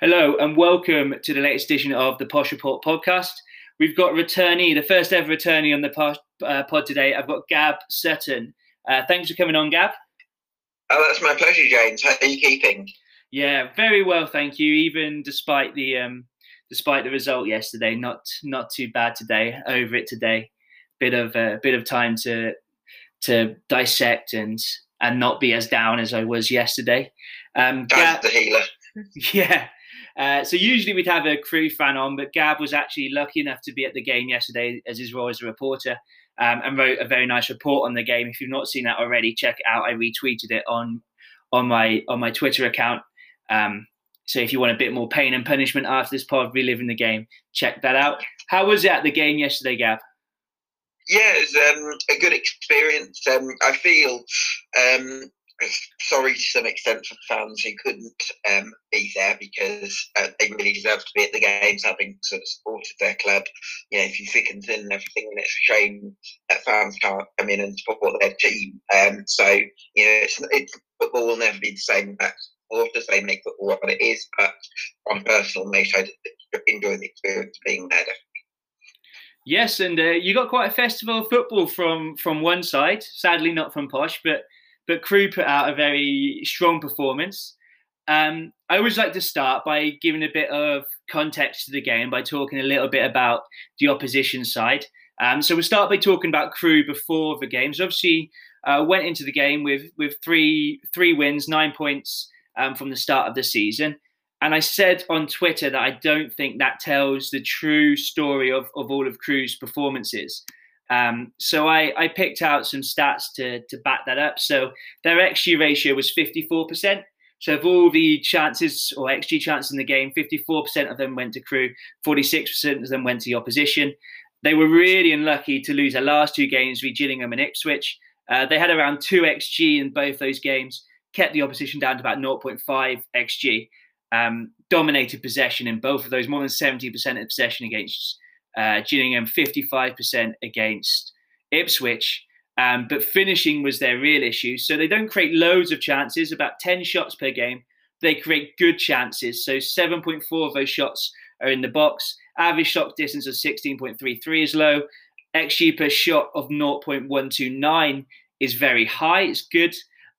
Hello and welcome to the latest edition of the Posh Report podcast. We've got returnee, the first ever returnee on the pod, uh, pod today. I've got Gab Sutton. Uh, thanks for coming on, Gab. Oh, that's my pleasure, James. How are you keeping? Yeah, very well, thank you. Even despite the um, despite the result yesterday, not not too bad today. Over it today. Bit of a uh, bit of time to to dissect and and not be as down as I was yesterday. Um, Gab, the healer. Yeah, uh, so usually we'd have a Crewe fan on, but Gab was actually lucky enough to be at the game yesterday as his role as a reporter um, and wrote a very nice report on the game. If you've not seen that already, check it out. I retweeted it on on my on my Twitter account. Um, so if you want a bit more pain and punishment after this pod, reliving the game, check that out. How was it at the game yesterday, Gab? Yeah, it was um, a good experience. Um, I feel sorry to some extent for fans who couldn't um, be there because uh, they really deserve to be at the games, having sort of supported their club. You know, if you thick and thin and everything, and it's a shame that fans can't come in and support their team. Um, so you know, it's, it's, football will never be the same. That supporters they make football what it is, but on personal note, I enjoy the experience of being there. Yes, and uh, you got quite a festival of football from from one side. Sadly, not from Posh, but but Crewe put out a very strong performance. Um, I always like to start by giving a bit of context to the game by talking a little bit about the opposition side. Um, so we'll start by talking about Crewe before the games. Obviously, uh, went into the game with with three three wins, nine points um, from the start of the season. And I said on Twitter that I don't think that tells the true story of, of all of Crewe's performances. Um, so I, I picked out some stats to, to back that up. So their XG ratio was 54%. So of all the chances or XG chances in the game, 54% of them went to Crewe, 46% of them went to the opposition. They were really unlucky to lose their last two games with Gillingham and Ipswich. Uh, they had around 2 XG in both those games, kept the opposition down to about 0.5 XG. Um, dominated possession in both of those, more than 70% of possession against uh, Gillingham 55% against Ipswich. Um, but finishing was their real issue. So they don't create loads of chances, about 10 shots per game. They create good chances. So 7.4 of those shots are in the box. Average shot distance of 16.33 is low. XG per shot of 0.129 is very high. It's good.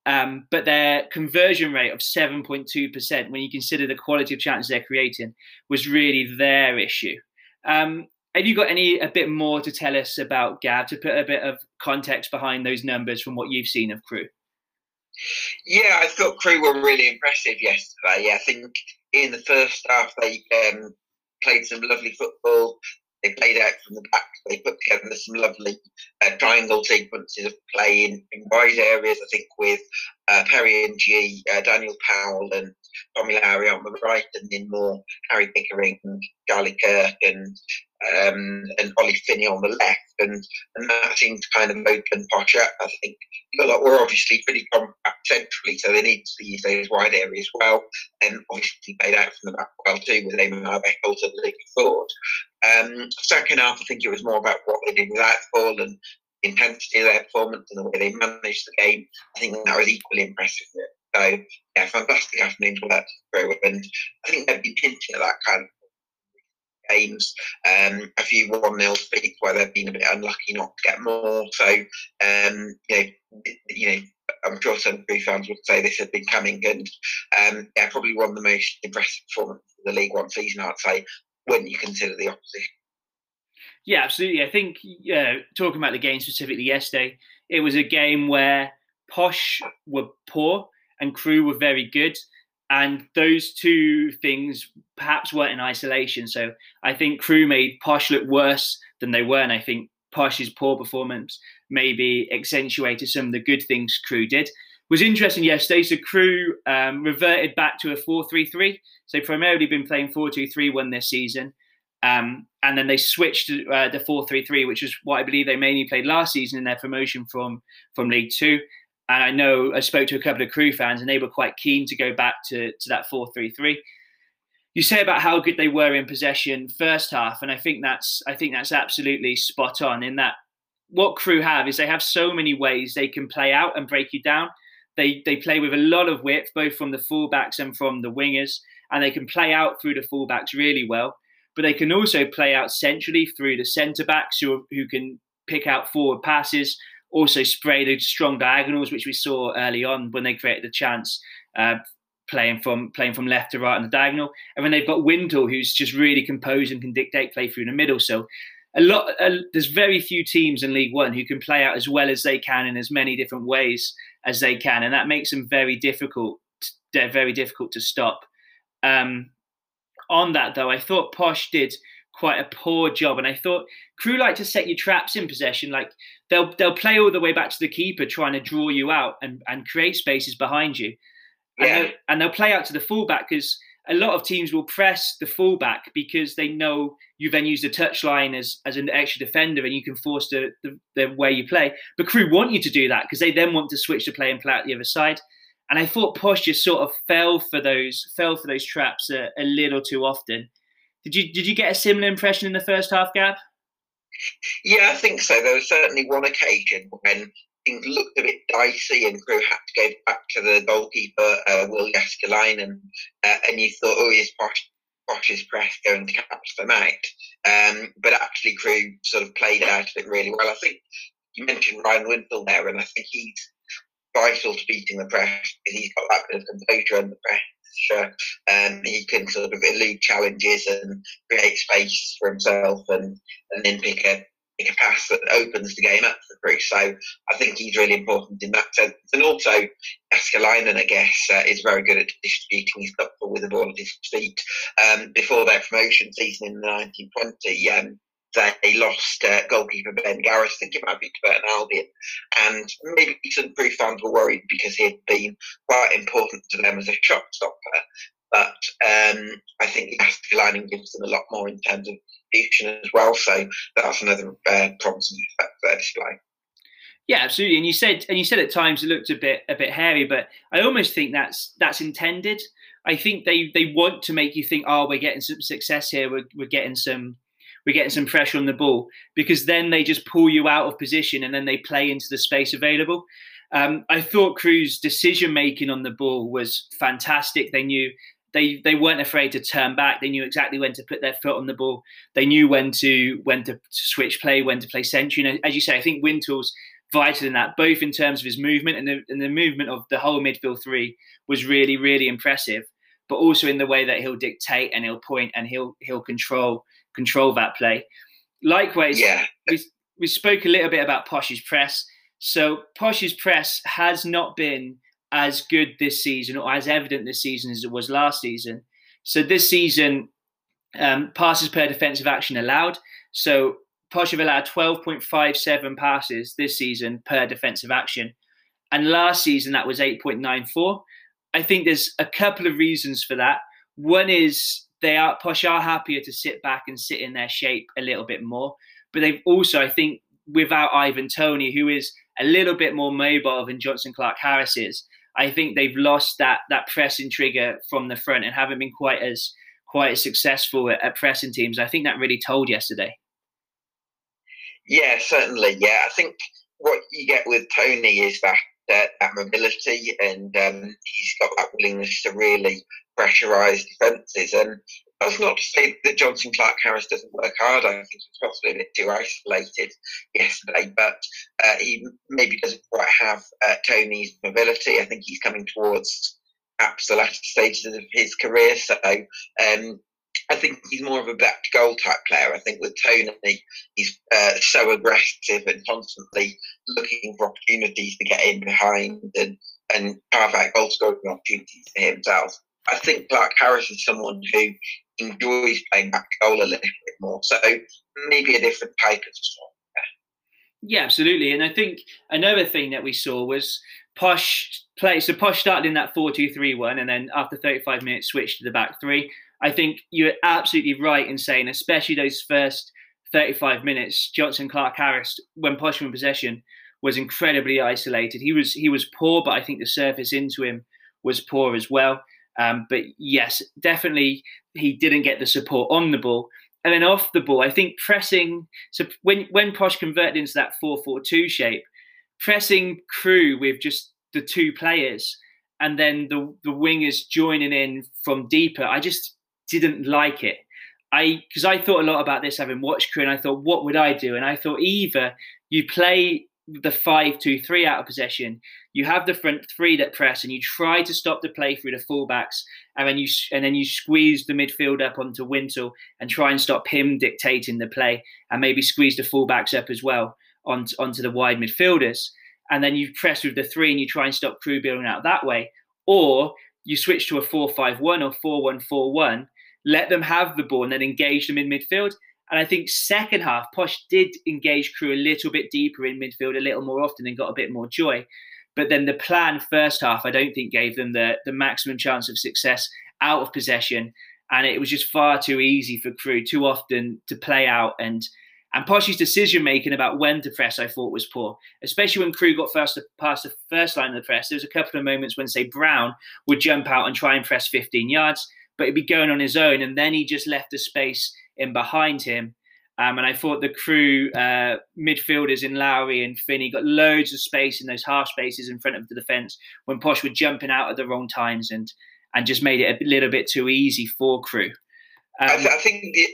Um, but their conversion rate of 7.2%, when you consider the quality of chances they're creating, was really their issue. Um, have you got any a bit more to tell us about Gab to put a bit of context behind those numbers from what you've seen of Crewe? Yeah, I thought Crewe were really impressive yesterday. I think in the first half they um, played some lovely football. They played out from the back. They put together some lovely uh, triangle sequences of play in, in wide areas. I think with uh, Perry Ng, uh, Daniel Powell, and Tommy Lowery on the right, and then more Harry Pickering, Charlie Kirk, and um, and Ollie Finney on the left, and, and that seemed to kind of open Posh up. I think like we're obviously pretty compact centrally, so they need to use those wide areas well, and obviously played out from the back well too with Omar Beckles to looking forward. Um, second half, I think it was more about what they did the ball and the intensity of their performance and the way they managed the game. I think that was equally impressive. So yeah, fantastic afternoon to work through, and I think they'd be hinting at that kind of games. Um, a few one 0 defeats where they've been a bit unlucky not to get more. So um, you know, you know, I'm sure some Crewe fans would say this had been coming, and um, yeah, probably one of the most impressive performances of the League One season. I'd say when you consider the opposition. Yeah, absolutely. I think uh, talking about the game specifically yesterday, it was a game where Posh were poor and Crewe were very good. And those two things perhaps weren't in isolation. So I think Crewe made Posh look worse than they were. And I think Posh's poor performance maybe accentuated some of the good things Crewe did. Was interesting yesterday. So Crewe um, reverted back to a 4 3 3. So they've primarily been playing 4 2 3 1 this season. Um, and then they switched to uh, the 4 3 3, which is what I believe they mainly played last season in their promotion from, from League Two. And I know I spoke to a couple of Crewe fans, and they were quite keen to go back to, to that 4 3 3. You say about how good they were in possession first half, and I think that's I think that's absolutely spot on. In that, what Crewe have is they have so many ways they can play out and break you down. They they play with a lot of width, both from the fullbacks and from the wingers, and they can play out through the fullbacks really well. But they can also play out centrally through the centre backs who who can pick out forward passes, also spray the strong diagonals, which we saw early on when they created the chance. Uh, playing from playing from left to right on the diagonal, and then they've got Wintle, who's just really composed and can dictate play through the middle. So a lot uh, there's very few teams in League One who can play out as well as they can in as many different ways as they can, and that makes them very difficult. They're very difficult to stop. Um, on that though, I thought Posh did quite a poor job, and I thought Crewe like to set your traps in possession. Like they'll they'll play all the way back to the keeper, trying to draw you out and and create spaces behind you. Yeah. And, they'll, and they'll play out to the fullback because a lot of teams will press the fullback because they know you then use the touchline as, as an extra defender and you can force the, the, the way you play. But Crewe want you to do that because they then want to switch the play and play out the other side. And I thought Posh just sort of fell for those fell for those traps a, a little too often. Did you did you get a similar impression in the first half, Gab? Yeah, I think so. There was certainly one occasion when things looked a bit dicey and Crewe had to go back to the goalkeeper, uh, Will Jääskeläinen, uh, and you thought, oh, is Posh, Posh's press going to catch them out? Um, but actually, Crewe sort of played out of it really well. I think you mentioned Ryan Wintle there, and I think he's vital to beating the press because he's got that bit of composure under pressure. Um, he can sort of elude challenges and create space for himself and, and then pick a a pass that opens the game up for Crewe. So I think he's really important in that sense. And also, Jääskeläinen, I guess, uh, is very good at distributing his football with the ball at his feet. Um, before their promotion season in the 1920, um, they lost uh, goalkeeper Ben Garratt, I think it might be to Burton Albion. And maybe some Crewe fans were worried because he had been quite important to them as a shot stopper. But um, I think Jääskeläinen gives them a lot more in terms of as well. So that's another uh, effect for their display. Yeah, absolutely. And you said and you said at times it looked a bit a bit hairy, but I almost think that's that's intended. I think they they want to make you think, oh, we're getting some success here. We're we're getting some we're getting some pressure on the ball because then they just pull you out of position and then they play into the space available. Um, I thought Crewe's decision making on the ball was fantastic. They knew they they weren't afraid to turn back. They knew exactly when to put their foot on the ball. They knew when to when to, switch play, when to play century. And as you say, I think Wintle's vital in that, both in terms of his movement and the, and the movement of the whole midfield three was really really impressive. But also in the way that he'll dictate and he'll point and he'll he'll control control that play. Likewise, yeah. we we spoke a little bit about Posh's press. So Posh's press has not been as good this season or as evident this season as it was last season. So this season, um, passes per defensive action allowed. So Posh have allowed 12.57 passes this season per defensive action. And last season, that was 8.94. I think there's a couple of reasons for that. One is they are Posh are happier to sit back and sit in their shape a little bit more. But they've also, I think, without Ivan Toney, who is a little bit more mobile than Jonson Clarke Harris is, I think they've lost that that pressing trigger from the front and haven't been quite as quite as successful at, at pressing teams. I think that really told yesterday. Yeah, certainly. Yeah, I think what you get with Toney is that uh, that mobility, and um, he's got that willingness to really pressurise defences. And that's not to say that Jonson Clarke Harris doesn't work hard. I think he was possibly a bit too isolated yesterday, but uh, he maybe doesn't quite have uh, Toney's mobility. I think he's coming towards perhaps the latter stages of his career. So um, I think he's more of a back to goal type player. I think with Toney, he's uh, so aggressive and constantly looking for opportunities to get in behind and, and carve out goal scoring opportunities for himself. I think Clarke Harris is someone who enjoys playing back goal a little bit more. So maybe a different type of song. Yeah, absolutely. And I think another thing that we saw was Posh play. So Posh started in that 4 2 3 1, and then after 35 minutes switched to the back three. I think you're absolutely right in saying, especially those first 35 minutes, Jonson Clarke Harris, when Posh was in possession, was incredibly isolated. He was he was poor, but I think the surface into him was poor as well. Um, but yes, definitely he didn't get the support on the ball. And then off the ball, I think pressing. So when when Posh converted into that four four two shape, pressing Crewe with just the two players and then the the wingers joining in from deeper. I just didn't like it. I because I thought a lot about this having watched Crewe, and I thought, what would I do? And I thought either you play the five two three out of possession, you have the front three that press, and you try to stop the play through the fullbacks, and then you and then you squeeze the midfield up onto Wintle and try and stop him dictating the play, and maybe squeeze the fullbacks up as well onto, onto the wide midfielders, and then you press with the three and you try and stop Crewe building out that way, or you switch to a four five one or four one four one let them have the ball and then engage them in midfield. And I think second half, Posh did engage Crewe a little bit deeper in midfield, a little more often, and got a bit more joy. But then the plan first half, I don't think gave them the, the maximum chance of success out of possession. And it was just far too easy for Crewe too often to play out. And and Posh's decision making about when to press, I thought was poor, especially when Crewe got first past the first line of the press. There was a couple of moments when, say, Brown would jump out and try and press 15 yards but he'd be going on his own. And then he just left the space in behind him. Um, and I thought the Crewe uh, midfielders in Lowery and Finney got loads of space in those half spaces in front of the defence when Posh were jumping out at the wrong times and and just made it a little bit too easy for Crewe. Um, I, th- I, think the,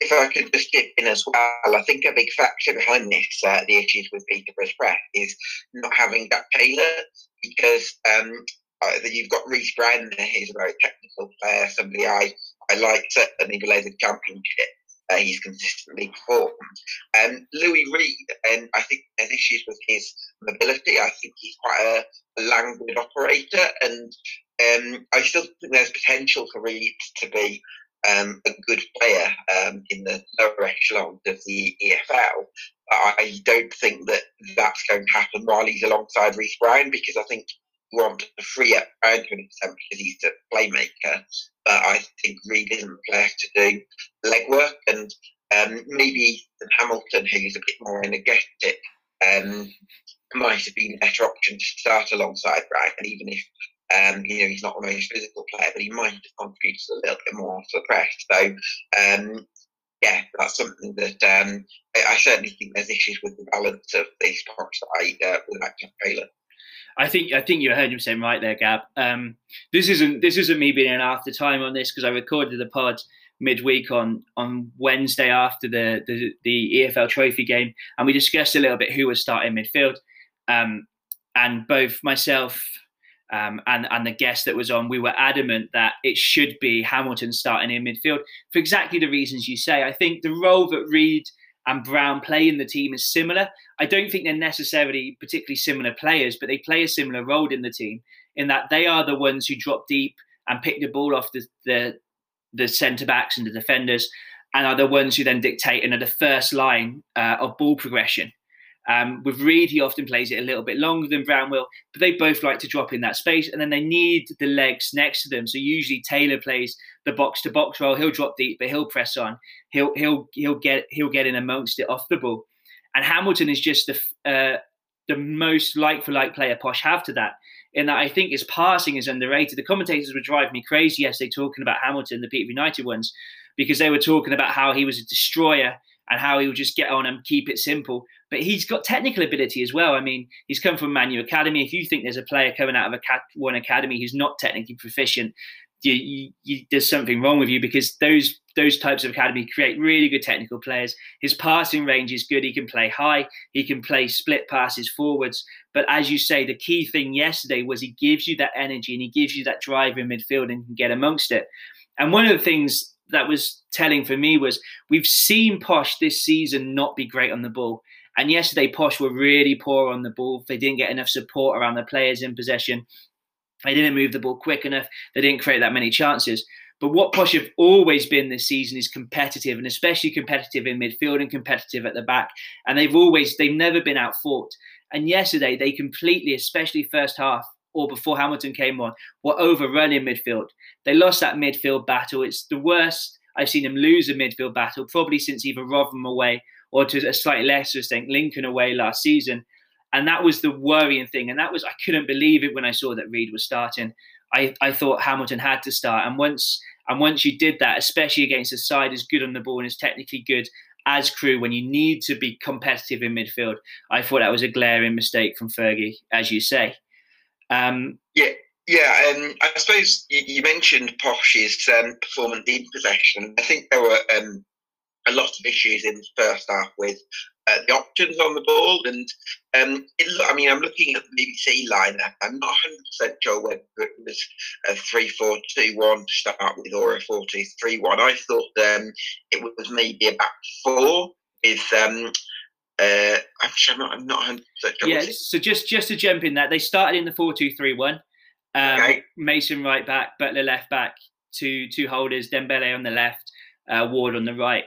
if I could just chip in as well, I think a big factor behind this, uh, the issues with Peterborough's press, is not having Jack Taylor because um, you've got Reece there. He's a very technical player, somebody I, I liked at the the championship. Uh, he's consistently performed. Um, Louis Reed, and I think there's issues with his mobility. I think he's quite a, a languid operator, and um, I still think there's potential for Reed to be um, a good player um, in the lower echelons of the EFL. I don't think that that's going to happen while he's alongside Reece Brown because I think want to free up 20% because he's a playmaker. But I think Reed isn't the player to do legwork. And um, maybe Hamilton, who's a bit more energetic, um, might have been a better option to start alongside Brown, even if um, you know he's not the most physical player, but he might have contributed a little bit more to the press. So um, yeah, that's something that um, I, I, certainly think there's issues with the balance of these parts side uh, with Jack Taylor. I think I think you're 100 percent right there, Gab. Um, this isn't this isn't me being an after time on this because I recorded the pod midweek on on Wednesday after the, the, the EFL Trophy game, and we discussed a little bit who was starting midfield. Um, and both myself um, and and the guest that was on, we were adamant that it should be Hamilton starting in midfield for exactly the reasons you say. I think the role that Reed and Brown play in the team is similar. I don't think they're necessarily particularly similar players, but they play a similar role in the team in that they are the ones who drop deep and pick the ball off the the, the centre backs and the defenders, and are the ones who then dictate and are the first line uh, of ball progression. Um, with Reed, he often plays it a little bit longer than Brown will, but they both like to drop in that space, and then they need the legs next to them. So usually Taylor plays the box to box role. He'll drop deep, but he'll press on. He'll he'll he'll get he'll get in amongst it off the ball. And Hamilton is just the uh, the most like for like player Posh have to that. In that I think his passing is underrated. The commentators would drive me crazy yesterday talking about Hamilton, the Peter United ones, because they were talking about how he was a destroyer and how he would just get on and keep it simple. But he's got technical ability as well. I mean, he's come from Manu Academy. If you think there's a player coming out of One Academy who's not technically proficient, you, you, you, there's something wrong with you because those those types of academy create really good technical players. His passing range is good. He can play high. He can play split passes forwards. But as you say, the key thing yesterday was he gives you that energy and he gives you that drive in midfield and can get amongst it. And one of the things that was telling for me was we've seen Posh this season not be great on the ball. And yesterday, Posh were really poor on the ball. They didn't get enough support around the players in possession. They didn't move the ball quick enough. They didn't create that many chances. But what Posh have always been this season is competitive, and especially competitive in midfield and competitive at the back. And they've always, they've never been outfought. And yesterday, they completely, especially first half, or before Hamilton came on, were overrun in midfield. They lost that midfield battle. It's the worst I've seen them lose a midfield battle, probably since either Rotherham away or to a slightly lesser extent Lincoln away last season. And that was the worrying thing. And that was, I couldn't believe it when I saw that Reed was starting. I, I thought Hamilton had to start. And once and once you did that, especially against a side as good on the ball and as technically good as Crewe when you need to be competitive in midfield, I thought that was a glaring mistake from Fergie, as you say. Um, yeah, yeah. Um, I suppose you, you mentioned Posh's um, performance in possession. I think there were um, a lot of issues in the first half with uh, the options on the ball. And um, it, I mean, I'm looking at the BBC lineup. I'm not 100% sure whether it was a 3 4 2 1 to start with or a 4 2 3 1. I thought um, it was maybe a back four with. Um, uh, I'm, not, I'm not 100% Yeah, so just, just to jump in that, they started in the 4 2 3 1. Um, okay. Mason right back, Butler left back, two two holders, Dembele on the left, uh, Ward on the right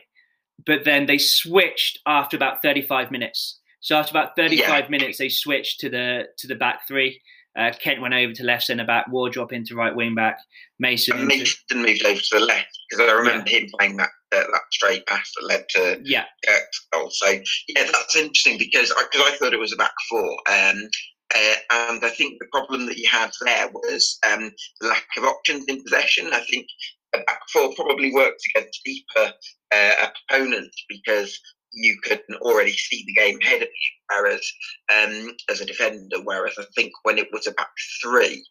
but then they switched after about 35 minutes. So after about 35 yeah. minutes, they switched to the to the back three. Uh, Kent went over to left centre back. Wardrop into right wing back. Mason. And Mason moved over to the left because I remember yeah. him playing that uh, that straight pass that led to yeah Kirk's goal. So yeah, that's interesting because because I, I, thought it was a back four. Um, uh, and I think the problem that you had there was um, the lack of options in possession. I think a back four probably works against deeper uh, opponents because you could already see the game ahead of you. Whereas um, as a defender, whereas I think when it was about three,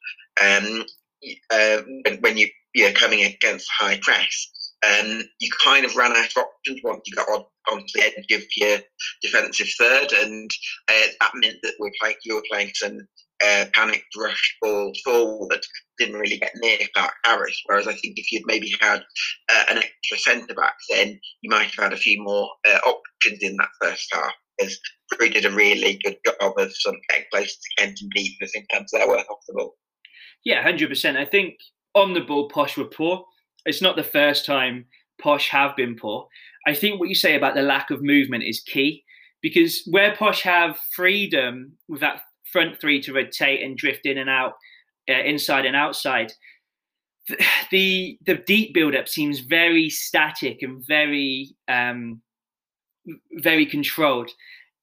um, uh, when, when you you're coming against high press, um, you kind of ran out of options once you got on, onto the edge of your defensive third, and uh, that meant that we're playing, you were playing some uh, panicked rush ball forward didn't really get near Clarke Harris. Whereas I think if you'd maybe had uh, an extra centre back, then you might have had a few more uh, options in that first half. Because Crewe did a really good job of sort of getting close to Kent and Beevers in terms of their work off the ball. Yeah, hundred percent. I think on the ball, Posh were poor. It's not the first time Posh have been poor. I think what you say about the lack of movement is key because where Posh have freedom with that front three to rotate and drift in and out, uh, inside and outside. The, the deep build up seems very static and very um, very controlled.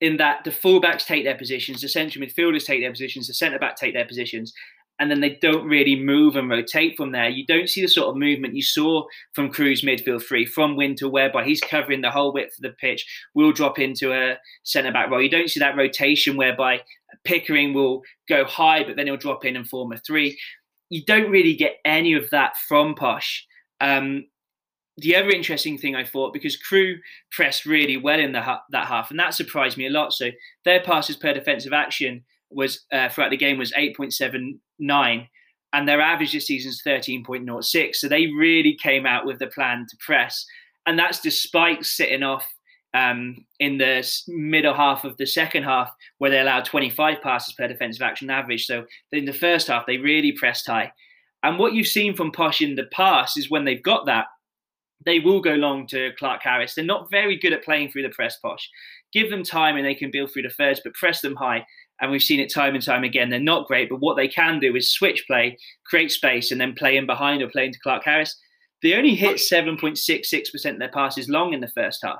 In that the fullbacks take their positions, the central midfielders take their positions, the centre back take their positions, and then they don't really move and rotate from there. You don't see the sort of movement you saw from Crewe's midfield three, from Wintle, whereby he's covering the whole width of the pitch, will drop into a centre back role. You don't see that rotation whereby Pickering will go high, but then he'll drop in and form a three. You don't really get any of that from Posh. Um, the other interesting thing I thought, because Crewe pressed really well in the, that half, and that surprised me a lot. So their passes per defensive action was uh, throughout the game was 8.79 and their average this season is 13.06 so they really came out with the plan to press and that's despite sitting off um, in the middle half of the second half where they allowed 25 passes per defensive action average so in the first half they really pressed high and what you've seen from Posh in the past is when they've got that they will go long to Clarke Harris. They're not very good at playing through the press, Posh. Give them time and they can build through the thirds, but press them high and we've seen it time and time again. They're not great, but what they can do is switch play, create space, and then play in behind or play into Clarke Harris. They only hit 7.66% of their passes long in the first half.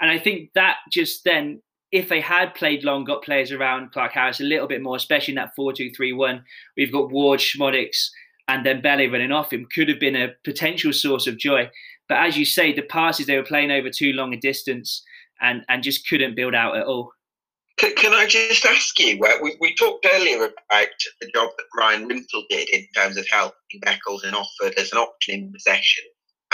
And I think that just then, if they had played long, got players around Clarke Harris a little bit more, especially in that 4 2 3 1, we've got Ward, Szmodics, and then Belly running off him, could have been a potential source of joy. But as you say, the passes they were playing over too long a distance and, and just couldn't build out at all. Can, can I just ask you? We, we talked earlier about the job that Ryan Wintle did in terms of helping Beckles and Offord as an option in possession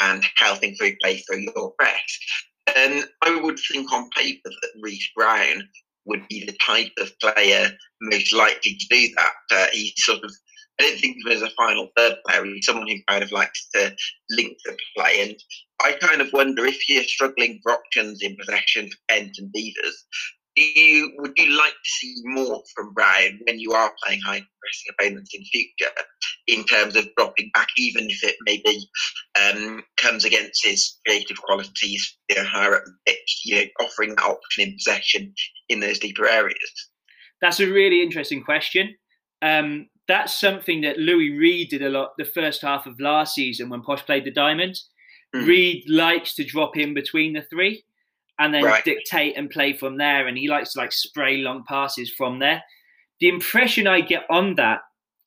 and helping through play through your press. I would think on paper that Reece Brown would be the type of player most likely to do that. Uh, he's sort of, I don't think of him as a final third player. He's someone who kind of likes to link the play. And I kind of wonder if you're struggling for options in possession for Kent and Beevers, do you would you like to see more from Brown when you are playing high pressing opponents in future in terms of dropping back, even if it maybe um, comes against his creative qualities, you know, higher up the pitch, you know, offering that option in possession in those deeper areas? That's a really interesting question. Um, that's something that Louis Reed did a lot the first half of last season when Posh played the Diamonds. Mm. Reed likes to drop in between the three and then right. dictate and play from there. And he likes to like spray long passes from there. The impression I get on that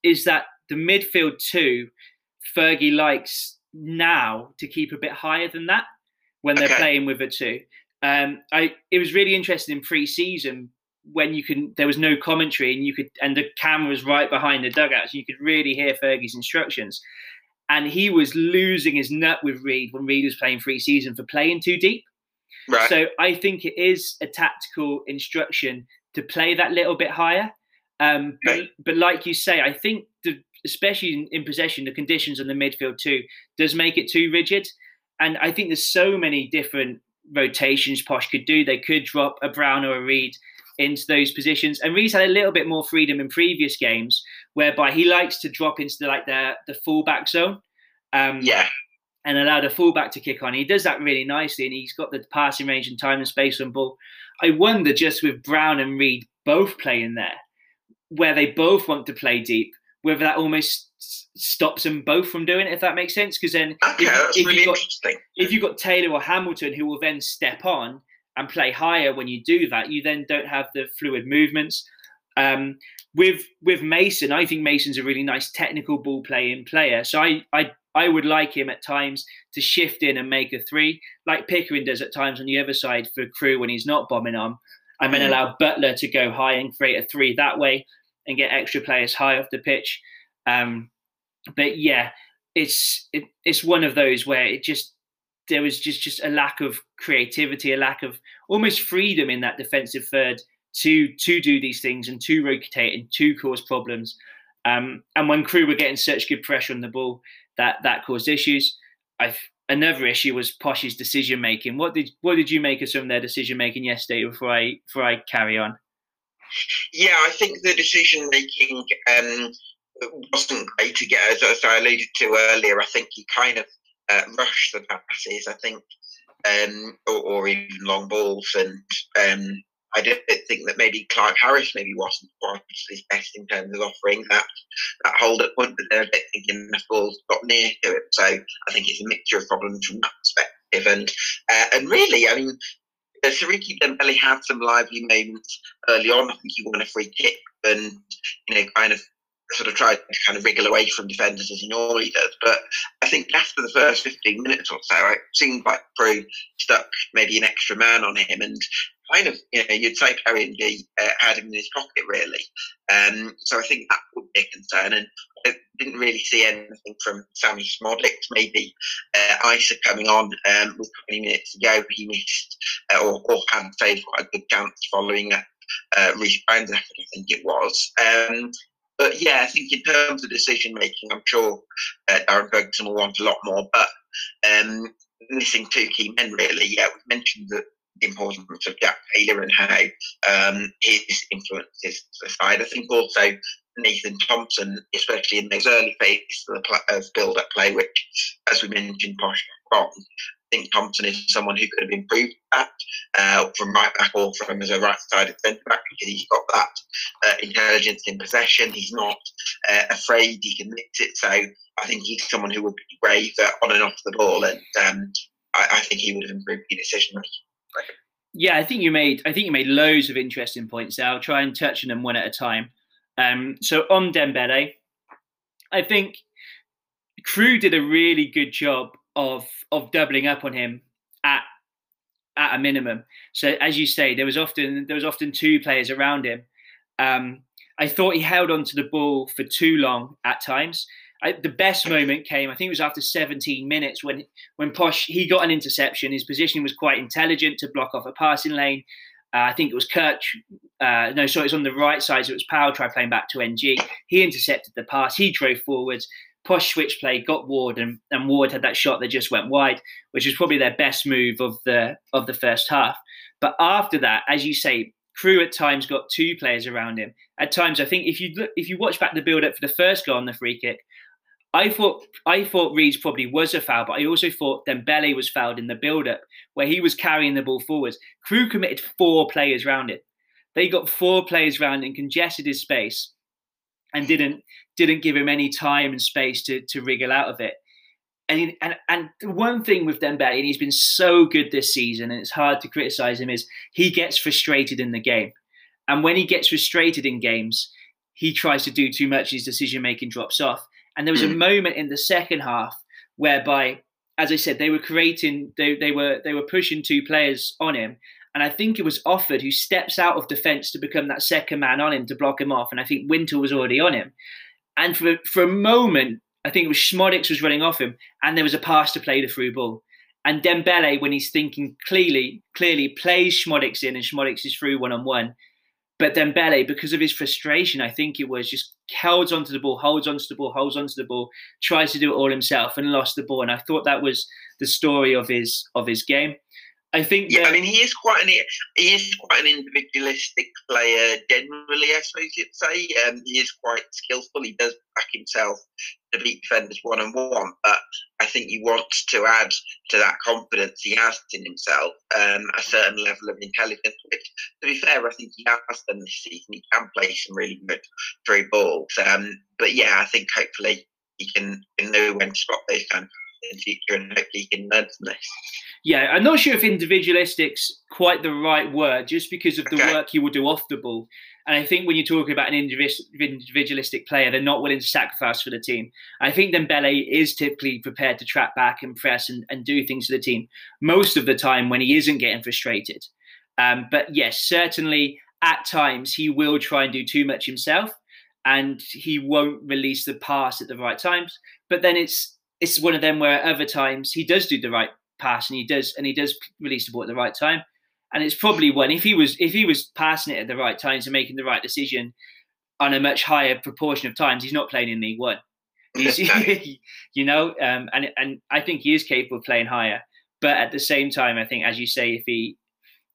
is that the midfield two, Fergie likes now to keep a bit higher than that when they're playing with a two. Um, I it was really interesting in pre-season when you can there was no commentary and you could and the camera was right behind the dugout, so you could really hear Fergie's instructions. And he was losing his nut with Reed when Reed was playing free season for playing too deep. Right. So I think it is a tactical instruction to play that little bit higher. Um, but, but like you say, I think the, especially in, in possession, the conditions in the midfield too does make it too rigid. And I think there's so many different rotations Posh could do. They could drop a Brown or a Reed into those positions. And Reed's had a little bit more freedom in previous games, whereby he likes to drop into the, like the the fullback zone. Um, yeah. And allowed the fullback to kick on. He does that really nicely, and he's got the passing range and time and space on ball. I wonder just with Brown and Reed both playing there, where they both want to play deep, whether that almost stops them both from doing it, if that makes sense. Because then, okay, if, if really got, if you've got Taylor or Hamilton who will then step on and play higher when you do that, you then don't have the fluid movements. Um, with with Mason, I think Mason's a really nice technical ball playing player. So I I I would like him at times to shift in and make a three, like Pickering does at times on the other side for Crewe when he's not bombing on, and then mm. allow Butler to go high and create a three that way and get extra players high off the pitch. Um, but yeah, it's it, it's one of those where it just there was just just a lack of creativity, a lack of almost freedom in that defensive third to to do these things and to rotate and to cause problems. Um, and when Crewe were getting such good pressure on the ball, that that caused issues. I've, another issue was Posh's decision making. What did what did you make of some of their decision making yesterday? Before I before I carry on. Yeah, I think the decision making um, wasn't great. To get as, as I alluded to earlier, I think he kind of uh, rush the passes. I think, um, or, or, even long balls, and um, I did think that maybe Clarke Harris maybe wasn't quite his best in terms of offering that that hold up point, but then I don't think enough balls got near to it. So I think it's a mixture of problems from that perspective, and uh, and really, I mean. Uh, Siriki Dembele had some lively moments early on. I think he won a free kick and, you know, kind of sort of tried to kind of wriggle away from defenders as he normally does. But I think after the first 15 minutes or so, it seemed like Crewe stuck maybe an extra man on him and kind of, you know, you'd say Perry Ng uh, him in his pocket, really. Um, so I think that would be a concern. And I didn't really see anything from Sammie Szmodics. Maybe uh, Eisa coming on um, with 20 minutes ago, he missed uh, or, or had saved quite a good chance following a uh, Reece Brown's effort, I think it was. Um, but yeah, I think in terms of decision making, I'm sure uh, Darren Ferguson will want a lot more. But um, missing two key men, really. Yeah, we mentioned the importance of Jack Taylor and how um, his influences the side. I think also Nathan Thompson, especially in those early phases of, the of build-up play, which, as we mentioned, Posh. I think Thompson is someone who could have improved that uh, from right back or from as a right-sided centre back because he's got that uh, intelligence in possession. He's not uh, afraid. He can mix it. So I think he's someone who would be brave uh, on and off the ball, and um, I, I, think he would have improved the decision making. Yeah, I think you made. I think you made loads of interesting points. There. I'll try and touch on them one at a time. Um, so on Dembele, I think Crewe did a really good job of of doubling up on him at at a minimum. So as you say, there was often there was often two players around him. Um, I thought he held on to the ball for too long at times. I, the best moment came, I think it was after 17 minutes when when Posh he got an interception. His position was quite intelligent to block off a passing lane. Uh, I think it was Kirk. Uh, no, sorry, it was on the right side. So it was Powell try playing back to NG. He intercepted the pass. He drove forwards. Posh switch play got Ward, and, and Ward had that shot that just went wide, which was probably their best move of the of the first half. But after that, as you say, Crewe at times got two players around him. At times, I think if you look, if you watch back the build up for the first goal on the free kick, I thought I thought Reeves probably was a foul, but I also thought Dembele was fouled in the build-up where he was carrying the ball forwards. Crewe committed four players round it. They got four players round and congested his space and didn't didn't give him any time and space to to wriggle out of it. And and and the one thing with Dembele, and he's been so good this season, and it's hard to criticize him, is he gets frustrated in the game. And when he gets frustrated in games, he tries to do too much. His decision making drops off. And there was a hmm. moment in the second half whereby, as I said, they were creating, they, they were they were pushing two players on him, and I think it was Offord who steps out of defence to become that second man on him to block him off, and I think Wintle was already on him. And for for a moment, I think it was Szmodics was running off him, and there was a pass to play the through ball. And Dembele, when he's thinking clearly, clearly plays Szmodics in, and Szmodics is through one on one. But Dembele, because of his frustration, I think it was just holds onto the ball, holds onto the ball, holds onto the ball, tries to do it all himself, and lost the ball. And I thought that was the story of his of his game. I think. Yeah, I mean, he is quite an he is quite an individualistic player generally. I suppose you'd say. Um, he is quite skillful. He does back himself to beat defenders one on one. But I think he wants to add to that confidence he has in himself um, a certain level of intelligence. Which, to be fair, I think he has done this season. He can play some really good through balls. Um, but yeah, I think hopefully he can, can know when to spot those kind of and hopefully can learn from this. Yeah, I'm not sure if individualistic's quite the right word, just because of the okay. work he will do off the ball. And I think when you're talking about an individualistic player, they're not willing to sacrifice for the team. I think Dembele is typically prepared to track back and press and, and do things for the team most of the time when he isn't getting frustrated. Um, but yes, certainly at times he will try and do too much himself and he won't release the pass at the right times. But then it's it's one of them where other times he does do the right pass and he does and he does release the ball at the right time. And it's probably one if he was if he was passing it at the right times and making the right decision on a much higher proportion of times, he's not playing in League One. you know, um, and and I think he is capable of playing higher. But at the same time, I think, as you say, if he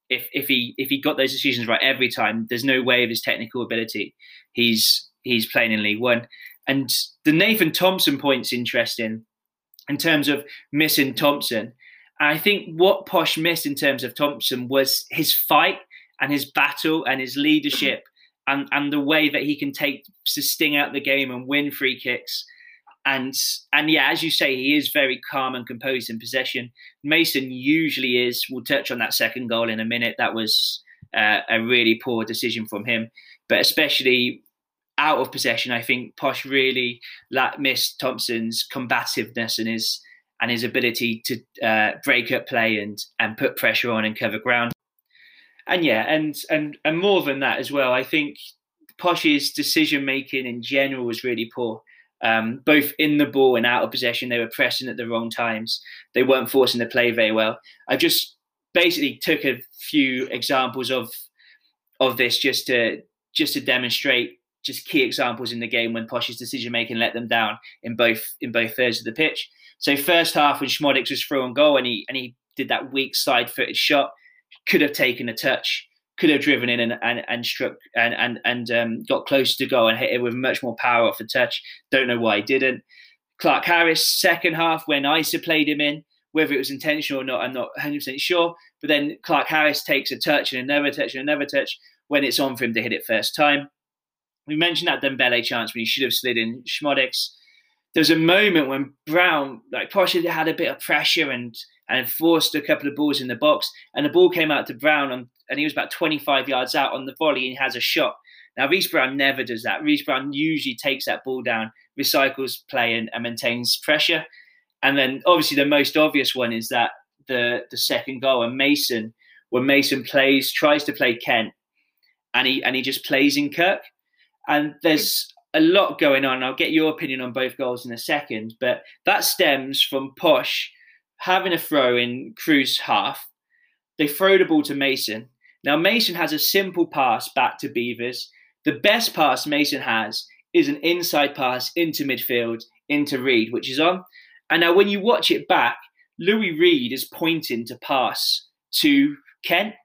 if if he if he got those decisions right every time, there's no way of his technical ability. He's he's playing in League One. And the Nathan Thompson point's interesting in terms of missing Thompson. I think what Posh missed in terms of Thompson was his fight and his battle and his leadership and, and the way that he can take to sting out the game and win free kicks. And and yeah, as you say, he is very calm and composed in possession. Mason usually is. We'll touch on that second goal in a minute. That was uh, a really poor decision from him, but especially out of possession, I think Posh really missed Thompson's combativeness and his and his ability to uh, break up play and and put pressure on and cover ground. And yeah, and and and more than that as well, I think Posh's decision making in general was really poor. Um, both in the ball and out of possession, they were pressing at the wrong times. They weren't forcing the play very well. I just basically took a few examples of of this just to just to demonstrate just key examples in the game when Posh's decision making let them down in both in both thirds of the pitch. So first half when Szmodics was through on goal and he and he did that weak side footed shot, could have taken a touch, could have driven in and and, and struck and and and um, got close to goal and hit it with much more power off the touch. Don't know why he didn't. Clarke Harris second half when Eisa played him in, whether it was intentional or not, I'm not 100 percent sure. But then Clarke Harris takes a touch and another touch and another touch when it's on for him to hit it first time. We mentioned that Dembele chance when he should have slid in Szmodics. There's a moment when Brown, like Posh had a bit of pressure and and forced a couple of balls in the box, and the ball came out to Brown, on, and he was about 25 yards out on the volley, and he has a shot. Now Reece Brown never does that. Reece Brown usually takes that ball down, recycles play, and, and maintains pressure. And then obviously the most obvious one is that the the second goal, and Mason, when Mason plays, tries to play Kent, and he and he just plays in Kirk. And there's a lot going on. I'll get your opinion on both goals in a second, but that stems from Posh having a throw in Crewe's half. They throw the ball to Mason. Now, Mason has a simple pass back to Beevers. The best pass Mason has is an inside pass into midfield, into Reed, which is on. And now, when you watch it back, Louis Reed is pointing to pass to Kent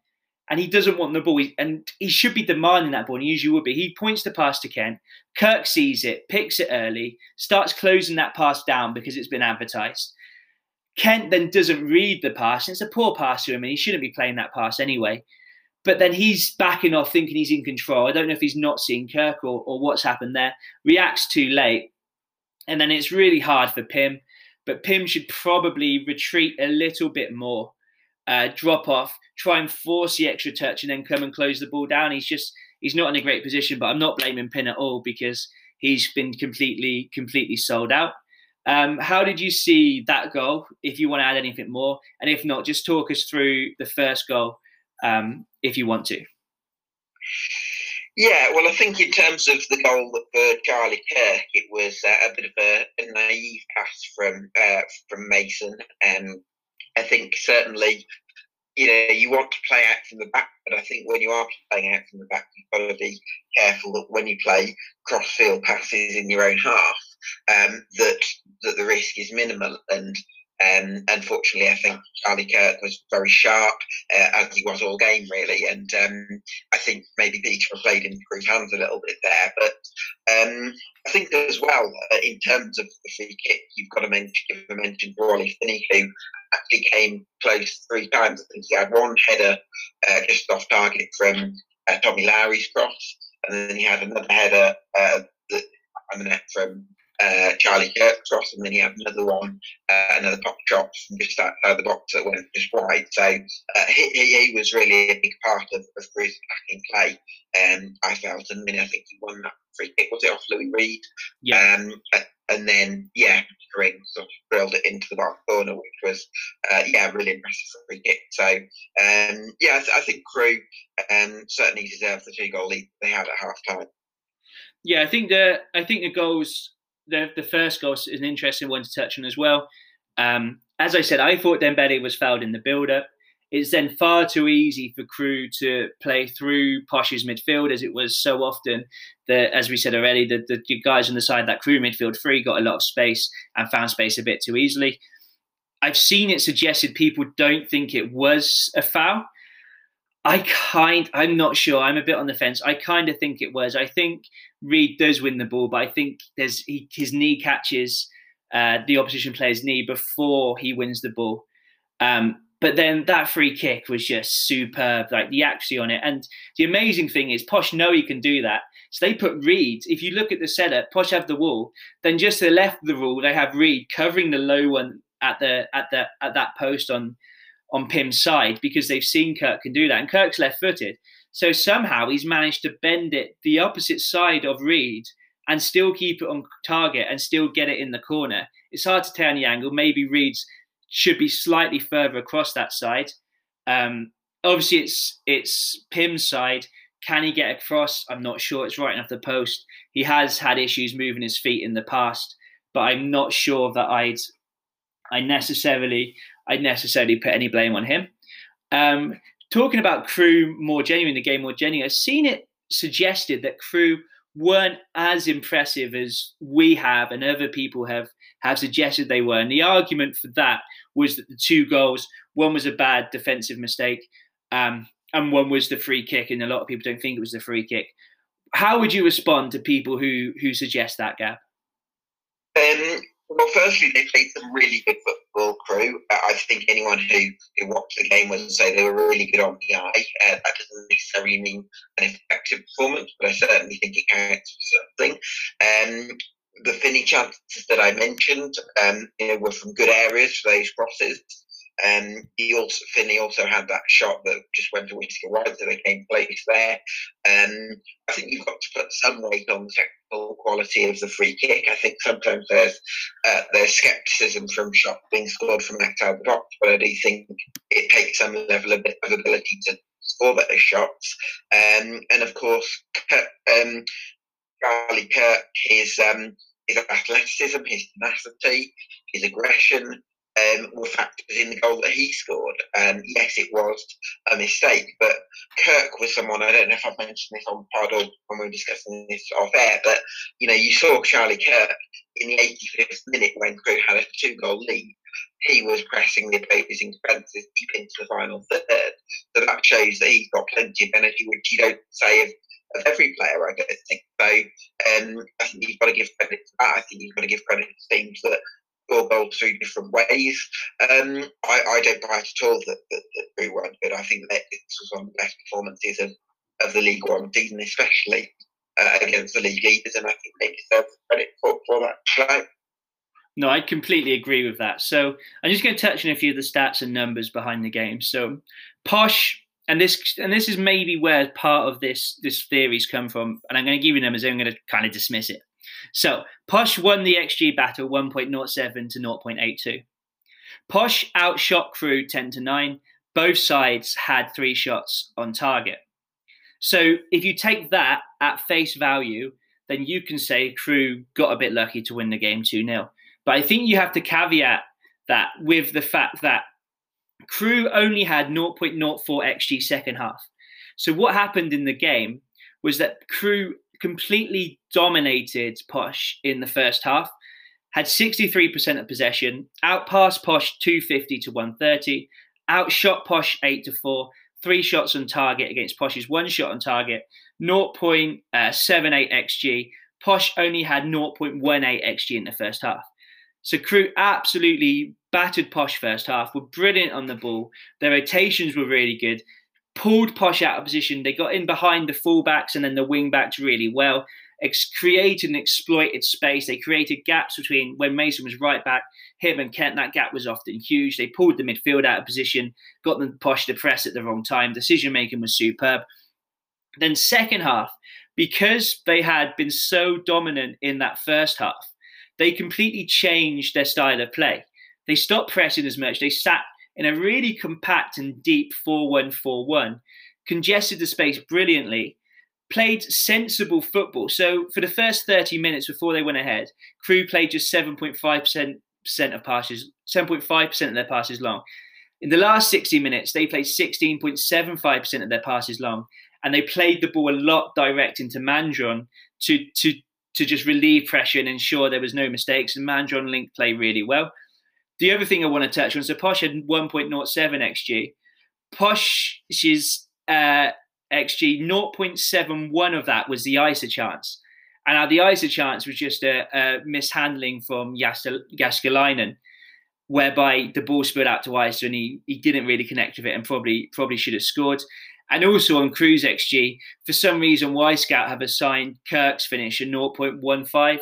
and he doesn't want the ball. And he should be demanding that ball, and he usually would be. He points the pass to Kent. Kirk sees it, picks it early, starts closing that pass down because it's been advertised. Kent then doesn't read the pass, and it's a poor pass to him, and he shouldn't be playing that pass anyway. But then he's backing off, thinking he's in control. I don't know if he's not seeing Kirk or, or what's happened there. Reacts too late. And then it's really hard for Pym. But Pym should probably retreat a little bit more uh, drop off, try and force the extra touch, and then come and close the ball down. He's just he's not in a great position. But I'm not blaming Pym at all because he's been completely completely sold out. Um, how did you see that goal? If you want to add anything more, and if not, just talk us through the first goal um, if you want to. Yeah, well, I think in terms of the goal for Charlie Kirk, it was uh, a bit of a, a naive pass from uh, from Mason. Um, I think certainly, you know, you want to play out from the back, but I think when you are playing out from the back, you've got to be careful that when you play cross field passes in your own half, um, that that the risk is minimal. And um, unfortunately, I think Charlie Kirk was very sharp, uh, as he was all game, really. And um, I think maybe Peter played in Crewe's hands a little bit there. But um, I think as well, uh, in terms of the free kick, you've got to mention, give a mention Rawley Finney, who actually came close three times. I think he had one header uh, just off target from uh, Tommy Lowery's cross, and then he had another header uh, on the net from uh, Charlie Kirkcross, and then he had another one, uh, another pop shot from just outside the box that went just wide. So uh, he, he, was really a big part of, of Bruce's attacking play, um, I felt. And then I think he won that free kick. Was it off Louis Reed? Yeah. Um, and then, yeah, Green sort of drilled it into the back corner, which was, uh, yeah, really impressive free kick. So, um, yeah, I, th- I think Crewe um, certainly deserved the two goal lead they had at half time. Yeah, I think the I think the goals the the first goal is an interesting one to touch on as well. Um, as I said, I thought Dembele was fouled in the build-up. It's then far too easy for Crewe to play through Posh's midfield, as it was so often that, as we said already, the, the guys on the side that Crewe midfield three got a lot of space and found space a bit too easily. I've seen it suggested people don't think it was a foul. I kind, I'm not sure. I'm a bit on the fence. I kind of think it was. I think Reed does win the ball, but I think there's he, his knee catches uh, the opposition player's knee before he wins the ball. Um, but then that free kick was just superb, like the accuracy on it. And the amazing thing is, Posh know he can do that. So they put Reed. If you look at the setup, Posh have the wall. Then just to the left of the wall, they have Reed covering the low one at the at the at that post on on Pym's side because they've seen Kirk can do that. And Kirk's left footed. So somehow he's managed to bend it the opposite side of Reed and still keep it on target and still get it in the corner. It's hard to tell the angle. Maybe Reed's should be slightly further across that side. Um, obviously, it's it's Pym's side. Can he get across? I'm not sure. It's right enough the post. He has had issues moving his feet in the past, but I'm not sure that I'd I necessarily I'd necessarily put any blame on him. Um, talking about Crewe more genuine, the game more genuine, I've seen it suggested that Crewe weren't as impressive as we have and other people have have suggested they were. And the argument for that was that the two goals, one was a bad defensive mistake, um, and one was the free kick. And a lot of people don't think it was the free kick. How would you respond to people who who suggest that gap? Um, well, firstly, they played some really good football Crewe. Uh, I think anyone who, who watched the game would say they were really good on the eye. Uh, that doesn't necessarily mean an effective performance, but I certainly think it counts for something. Um, the Finney chances that I mentioned um, you know, were from good areas for those crosses. Um, he also Finney also had that shot that just went to Whittaker wide, so they came place there. Um, I think you've got to put some weight on the technical quality of the free kick. I think sometimes there's uh, there's scepticism from shots being scored from outside the box, but I do think it takes some level of, of ability to score those shots. Um, and of course, um, Charlie Kirk, his um, his athleticism, his tenacity, his aggression, um, factors in the goal that he scored. Um, yes, it was a mistake, but Kirk was someone, I don't know if I've mentioned this on pod or when we were discussing this off air, but, you know, you saw Charlie Kirk in the 85th minute when Crewe had a two goal lead. He was pressing the opposing defences deep into the final third. So that shows that he's got plenty of energy, which you don't say of, of every player, I don't think. So um, I think you've got to give credit to that. I think you've got to give credit to teams that score goals through different ways. Um, I, I, don't buy it at all that, that, that Crewe weren't. I think that this was one of the best performances of, of the League One season, especially uh, against the league leaders, and I think they deserve credit for, for that. No, I completely agree with that. So I'm just going to touch on a few of the stats and numbers behind the game. So Posh, and this and this is maybe where part of this this theories come from, and I'm going to give you numbers. I'm going to kind of dismiss it. So Posh won the XG battle 1.07 to 0.82. Posh outshot Crewe 10 to 9, both sides had three shots on target. So if you take that at face value, then you can say Crewe got a bit lucky to win the game 2 0. But I think you have to caveat that with the fact that Crewe only had 0.04 xg second half. So what happened in the game was that Crewe completely dominated Posh in the first half, had 63% of possession, outpassed Posh 250 to 130, outshot Posh 8 to 4, three shots on target against Posh's one shot on target, 0.78 xg. Posh only had 0.18 xg in the first half. So Crewe absolutely battered Posh first half, were brilliant on the ball. Their rotations were really good, pulled Posh out of position. They got in behind the fullbacks and then the wing backs really well. Ex- created and exploited space. They created gaps between when Mason was right back, him and Kent. That gap was often huge. They pulled the midfield out of position, got them Posh to press at the wrong time. Decision making was superb. Then second half, because they had been so dominant in that first half, they completely changed their style of play. They stopped pressing as much. They sat in a really compact and deep 4 1 4 1, congested the space brilliantly, played sensible football. So for the first 30 minutes before they went ahead, Crewe played just 7.5% of passes, 7.5% of their passes long. In the last 60 minutes, they played 16.75% of their passes long, and they played the ball a lot direct into Mandron to to to just relieve pressure and ensure there was no mistakes. And Mandron linked play really well. The other thing I want to touch on, so Posh had 1.07 xg. Posh's uh, xg 0.71 of that was the Eisa chance, and now the Eisa chance was just a, a mishandling from Jääskeläinen, whereby the ball spilled out to Eisa and he, he didn't really connect with it and probably probably should have scored. And also on Crewe's XG, for some reason, Wyscout have assigned Kirk's finish a 0.15.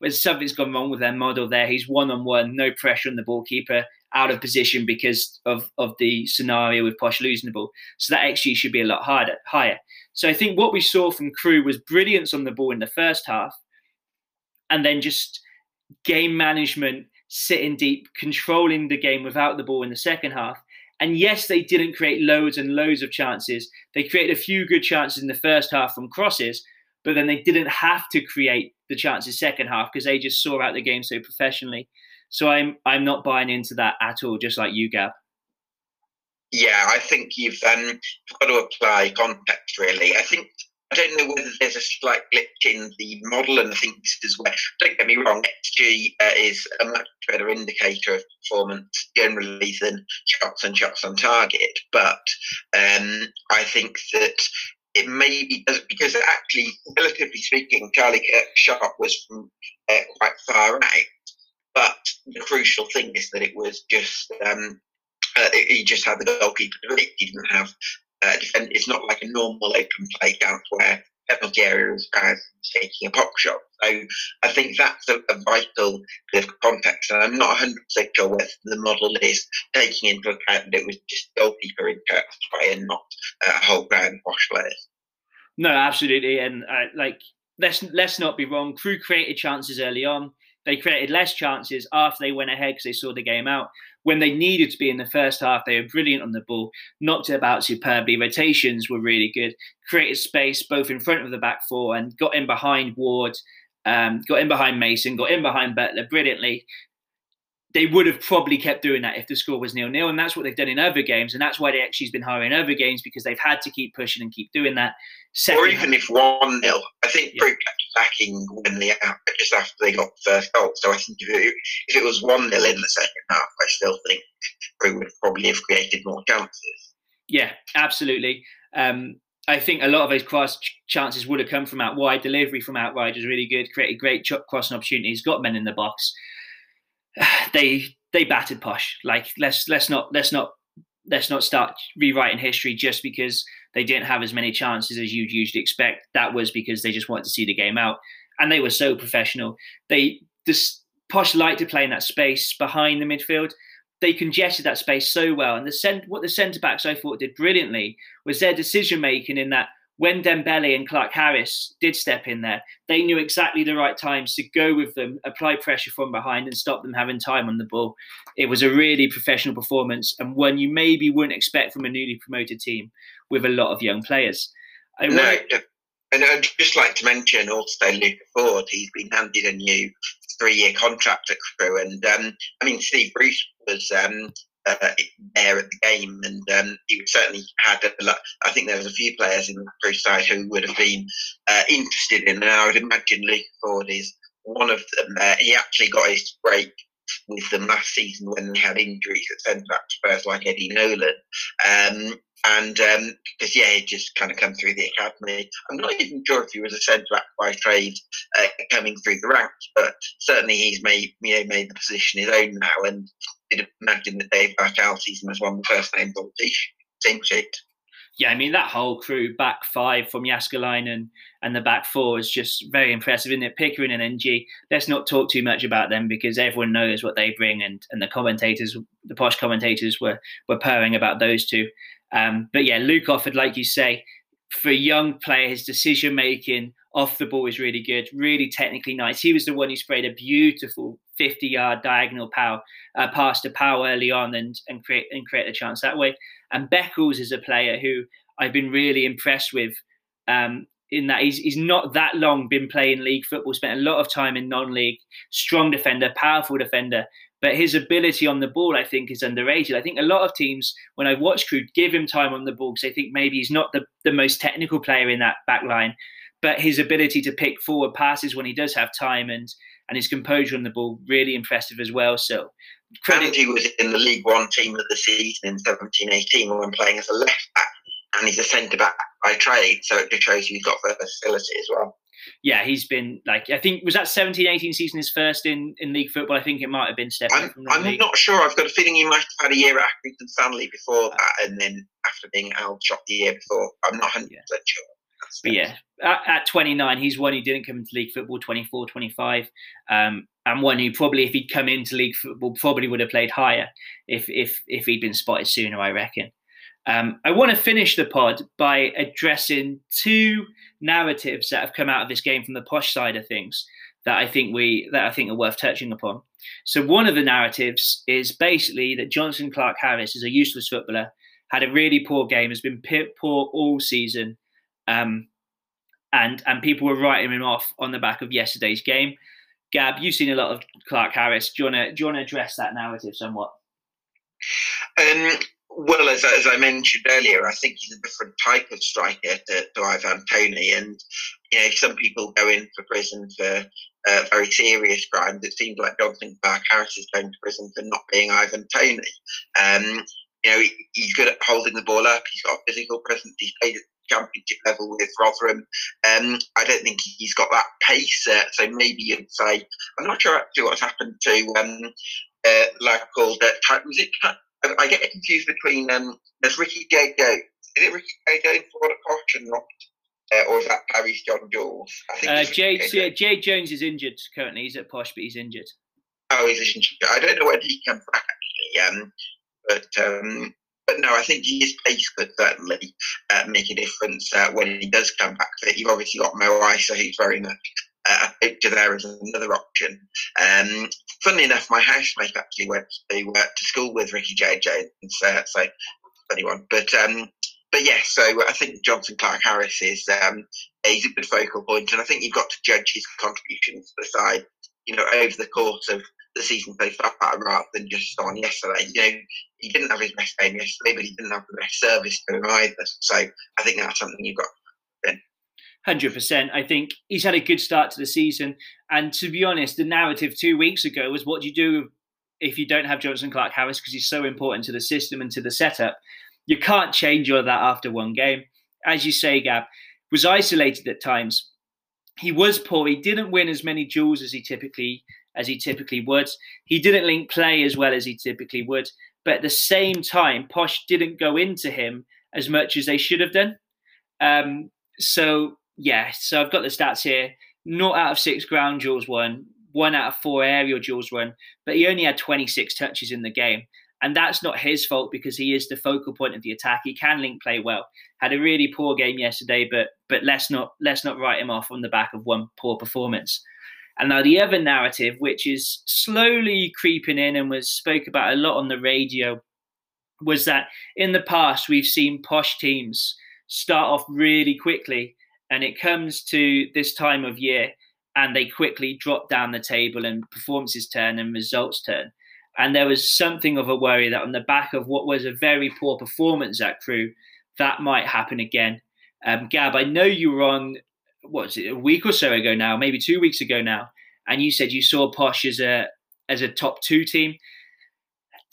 But something's gone wrong with their model there. He's one on one, no pressure on the ball keeper, out of position because of, of the scenario with Posh losing the ball. So that XG should be a lot harder, higher. So I think what we saw from Crewe was brilliance on the ball in the first half, and then just game management, sitting deep, controlling the game without the ball in the second half, and yes, they didn't create loads and loads of chances. They created a few good chances in the first half from crosses, but then they didn't have to create the chances second half because they just saw out the game so professionally. So I'm I'm not buying into that at all, just like you, Gab. Yeah, I think you've um, got to apply context really. I think I don't know whether there's a slight glitch in the model, and I think this is where, don't get me wrong, XG uh, is a much better indicator of performance generally than shots and shots on target. But um, I think that it maybe does because actually, relatively speaking, Charlie Kirk's shot was from uh, quite far out. But the crucial thing is that it was just um, uh, he just had the goalkeeper to. He didn't have uh, defend. It's not like a normal open play dance where penalty area is taking a pop shot. So I think that's a, a, vital bit of context. And I'm not 100% sure whether the model is taking into account that it was just goalkeeper in Kirk's play and not uh, whole ground wash players. No, absolutely. And uh, like, let's let's not be wrong. Crewe created chances early on. They created less chances after they went ahead because they saw the game out when they needed to be in the first half, they were brilliant on the ball, knocked it about superbly. Rotations were really good, created space both in front of the back four and got in behind Ward, um, got in behind Mason, got in behind Butler brilliantly. They would have probably kept doing that if the score was nil nil, and that's what they've done in other games, and that's why they actually's been higher in other games because they've had to keep pushing and keep doing that. Second or even if one nil, I think yeah. backing when they just after they got the first goal. So I think if it, if it was one nil in the second half, I still think Crewe would probably have created more chances. Yeah, absolutely. Um, I think a lot of those cross chances would have come from out wide. Delivery from out wide was really good. Created great crossing opportunities. Got men in the box. They they battered Posh. Like let's let's not let's not let's not start rewriting history just because they didn't have as many chances as you'd usually expect. That was because they just wanted to see the game out, and they were so professional. They just Posh liked to play in that space behind the midfield. They congested that space so well, and the cent- what the centre backs I thought did brilliantly was their decision making in that when Dembele and Clarke Harris did step in there, they knew exactly the right times to go with them, apply pressure from behind, and stop them having time on the ball. It was a really professional performance and one you maybe wouldn't expect from a newly promoted team with a lot of young players. I no, and I'd just like to mention also Luke Offord. He's been handed a new three-year contract at Crewe, and um, I mean Steve Bruce was um, uh, there at the game, and um, he certainly had a lot. I think there was a few players in the Crewe side who would have been uh, interested in, and I would imagine Luke Offord is one of them. Uh, he actually got his break with them last season when they had injuries at centre back Spurs like Eddie Nolan. Um, and because um, yeah, he just kind of come through the academy. I'm not even sure if he was a centre back by trade uh, coming through the ranks, but certainly he's made you know made the position his own now. And imagine that Dave Artell sees him as one of the first names on the team sheet. Yeah, I mean that whole Crewe back five from Jääskeläinen and the back four is just very impressive, isn't it? Pickering and Ng. Let's not talk too much about them because everyone knows what they bring, and and the commentators, the posh commentators, were were purring about those two. Um, but yeah, Luke Offord, like you say, for a young player, his decision making off the ball is really good, really technically nice. He was the one who sprayed a beautiful 50 yard diagonal power uh, pass to Powell early on and and create and create a chance that way. And Beckles is a player who I've been really impressed with. Um, in that he's, he's not that long been playing league football, spent a lot of time in non-league, strong defender, powerful defender, but his ability on the ball, I think, is underrated. I think a lot of teams, when I watch Crewe, give him time on the ball because they think maybe he's not the, the most technical player in that back line. But his ability to pick forward passes when he does have time and and his composure on the ball really impressive as well. So credit. He was in the League One team of the season in 17-18 when playing as a left back, and he's a centre back by trade. So it just shows you he's got versatility as well yeah, he's been like I think was that 17-18 season his first in, in league football. I think it might have been Stefan. I'm, I'm not sure. I've got a feeling he might have had a year at Accrington Stanley before that, and then after being out shot the year before. I'm not 100 yeah. sure. But yeah, at, at, 29, he's one who didn't come into league football. 24, 25, um, and one who probably, if he'd come into league football, probably would have played higher if if if he'd been spotted sooner. I reckon. Um, I want to finish the pod by addressing two narratives that have come out of this game from the posh side of things that I think we that I think are worth touching upon. So one of the narratives is basically that Jonson Clarke Harris is a useless footballer, had a really poor game, has been poor all season, um, and and people were writing him off on the back of yesterday's game. Gab, you've seen a lot of Clarke Harris. Do you want to address that narrative somewhat? Um, well, as, as I mentioned earlier, I think he's a different type of striker to, to Ivan Toney. And, you know, some people go in for prison for uh, very serious crimes. It seems like Jonson Clarke Harris is going to prison for not being Ivan Toney. Um, you know, he, he's good at holding the ball up. He's got a physical presence. He's played championship level with Rotherham. Um, I don't think he's got that pace. Uh, so maybe you'd say, I'm not sure actually what's happened to um, uh, like called uh, was it I get confused between um, there's Ricky. Jones. Is it Ricky. Jones for the coach and not? Uh, or is that Paris John Jules? Uh, Jay, Jay, Jay Jones is injured currently. He's at Posh, but he's injured. Oh, he's injured. I don't know when he comes back actually. Um, but um, but no, I think his pace could certainly uh, make a difference uh, when he does come back. But you've obviously got Mo Eisa, who's very much uh, a picture there as another option. Um, funnily enough, my housemate actually went to, uh, to school with Ricky J. Jones, uh, so funny one. But um, but yes, yeah, so I think Jonson Clarke Harris is um, a good focal point, and I think you've got to judge his contributions to the side, you know, over the course of the season so far, rather than just on yesterday. You know, he didn't have his best game yesterday, but he didn't have the best service to him either. So I think that's something you've got. Hundred percent. I think he's had a good start to the season, and to be honest, the narrative two weeks ago was, "What do you do if you don't have Jonson Clarke Harris because he's so important to the system and to the setup?" You can't change all that after one game, as you say. Gab was isolated at times. He was poor. He didn't win as many duels as he typically as he typically would. He didn't link play as well as he typically would. But at the same time, Posh didn't go into him as much as they should have done. Um, so yeah, so I've got the stats here. Not out of six ground duels won, one out of four aerial duels won, but he only had 26 touches in the game. And that's not his fault because he is the focal point of the attack. He can link play well. Had a really poor game yesterday, but but let's not let's not write him off on the back of one poor performance. And now the other narrative, which is slowly creeping in and was spoke about a lot on the radio, was that in the past we've seen posh teams start off really quickly, and it comes to this time of year, and they quickly drop down the table, and performances turn and results turn. And there was something of a worry that on the back of what was a very poor performance at Crewe, that might happen again. Um, Gab, I know you were on what was it a week or so ago now, maybe two weeks ago now, and you said you saw Posh as a as a top two team.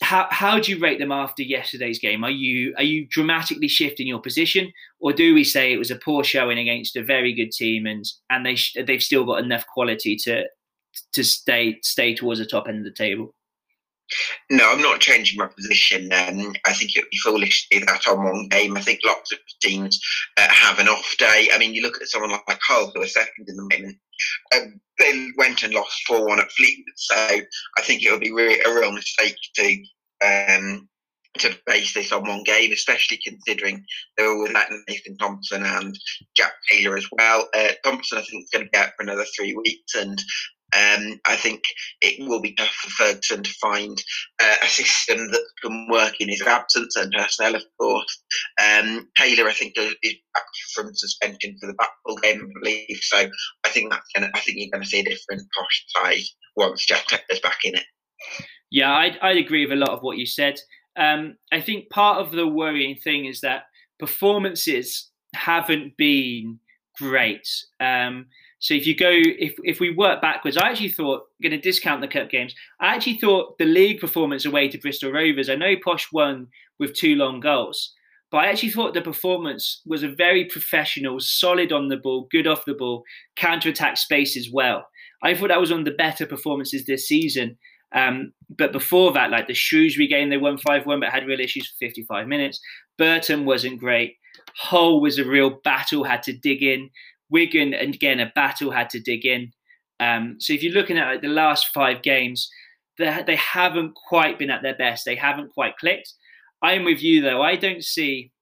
How how do you rate them after yesterday's game? Are you are you dramatically shifting your position, or do we say it was a poor showing against a very good team, and and they they've still got enough quality to to stay stay towards the top end of the table? No, I'm not changing my position. Um, I think it would be foolish to do that on one game. I think lots of teams uh, have an off day. I mean, you look at someone like Hull, who are second in the moment. Um, they went and lost 4 1 at Fleetwood. So I think it would be really, a real mistake to um, to base this on one game, especially considering they were without Nathan Thompson and Jack Taylor as well. Uh, Thompson, I think, is going to be out for another three weeks, and um, I think it will be tough for Ferguson to find uh, a system that can work in his absence and personnel, of course. Um, Taylor, I think, is back from suspension for the Blackpool game, I believe. So I think that's gonna, I think you're going to see a different posh side once Jack Taylor's back in it. Yeah, I I agree with a lot of what you said. Um, I think part of the worrying thing is that performances haven't been great. Um, so if you go, if if we work backwards, I actually thought going to discount the cup games. I actually thought the league performance away to Bristol Rovers. I know Posh won with two long goals, but I actually thought the performance was a very professional, solid on the ball, good off the ball, counter attack space as well. I thought that was one of the better performances this season. Um, but before that, like the Shrewsbury game, they won 5 1, but had real issues for 55 minutes. Burton wasn't great. Hull was a real battle, had to dig in. Wigan, and again, a battle had to dig in. Um, so if you're looking at like, the last five games, they, they haven't quite been at their best. They haven't quite clicked. I'm with you though. I don't see,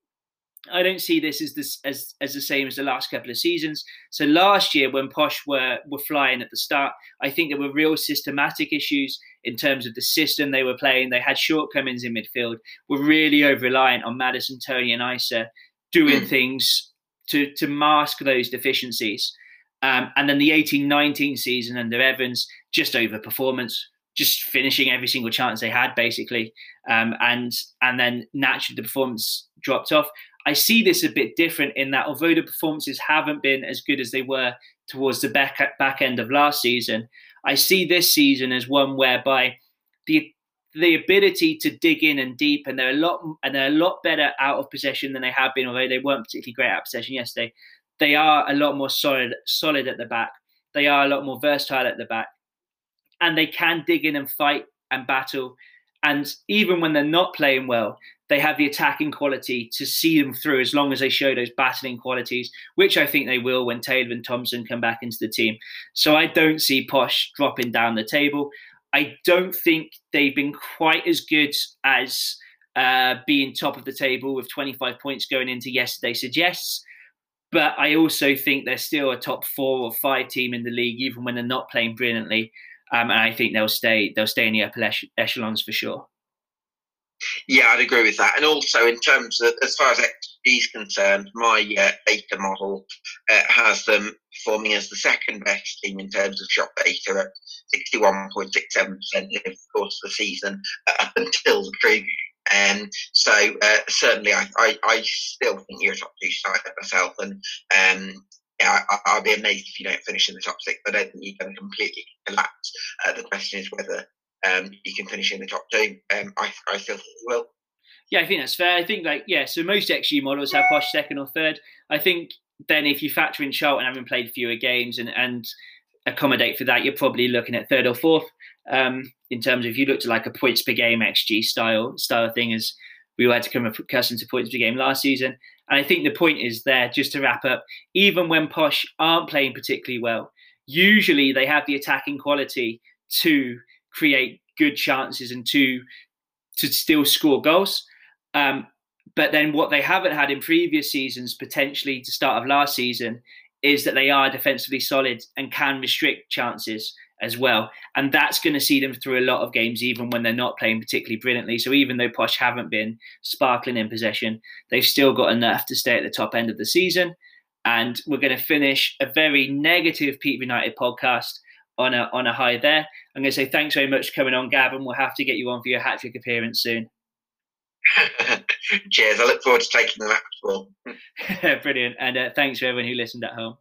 I don't see this as this as as the same as the last couple of seasons. So last year, when Posh were were flying at the start, I think there were real systematic issues in terms of the system they were playing. They had shortcomings in midfield. Were really over reliant on Maddison, Toney, and Eisa doing things to to mask those deficiencies. Um, and then the 18-19 season under Evans, just over performance, just finishing every single chance they had, basically. Um, and and then naturally the performance dropped off. I see this a bit different in that although the performances haven't been as good as they were towards the back back end of last season, I see this season as one whereby the the ability to dig in and deep, and they're a lot and they're a lot better out of possession than they have been. Although they weren't particularly great of possession yesterday, they are a lot more solid solid at the back. They are a lot more versatile at the back, and they can dig in and fight and battle. And even when they're not playing well, they have the attacking quality to see them through as long as they show those battling qualities, which I think they will when Taylor and Thompson come back into the team. So I don't see Posh dropping down the table. I don't think they've been quite as good as uh, being top of the table with 25 points going into yesterday suggests. But I also think they're still a top four or five team in the league, even when they're not playing brilliantly. Um, and I think they'll stay they'll stay in the upper echelons for sure. Yeah, I'd agree with that. And also, in terms of as far as XG is concerned, my uh, data model uh, has them performing as the second best team in terms of shot data at 61.67% of the course of the season uh, up until the preview. Um, so uh, certainly, I, I, I, still think you're a top two side myself, and um, yeah, I, will be amazed if you don't finish in the top six. I don't think you're going to completely collapse. Uh, the question is whether um, you can finish in the top two. Um, I, I still think you will. Yeah, I think that's fair. I think like yeah, so most XG models have Posh second or third. I think then if you factor in Charlton having played fewer games and and accommodate for that, you're probably looking at third or fourth. Um, in terms of if you looked at like a points per game XG style style thing, as we had to come accustomed to points per game last season. And I think the point is there, just to wrap up, even when Posh aren't playing particularly well, usually they have the attacking quality to create good chances and to to still score goals. Um, but then what they haven't had in previous seasons, potentially to start of last season, is that they are defensively solid and can restrict chances as well. And that's going to see them through a lot of games, even when they're not playing particularly brilliantly. So even though Posh haven't been sparkling in possession, they've still got enough to stay at the top end of the season. And we're going to finish a very negative Peterborough United podcast on a on a high there. I'm going to say thanks very much for coming on, Gavin. We'll have to get you on for your hat trick appearance soon. Cheers. I look forward to taking the lap ball. Brilliant. And uh, thanks for everyone who listened at home.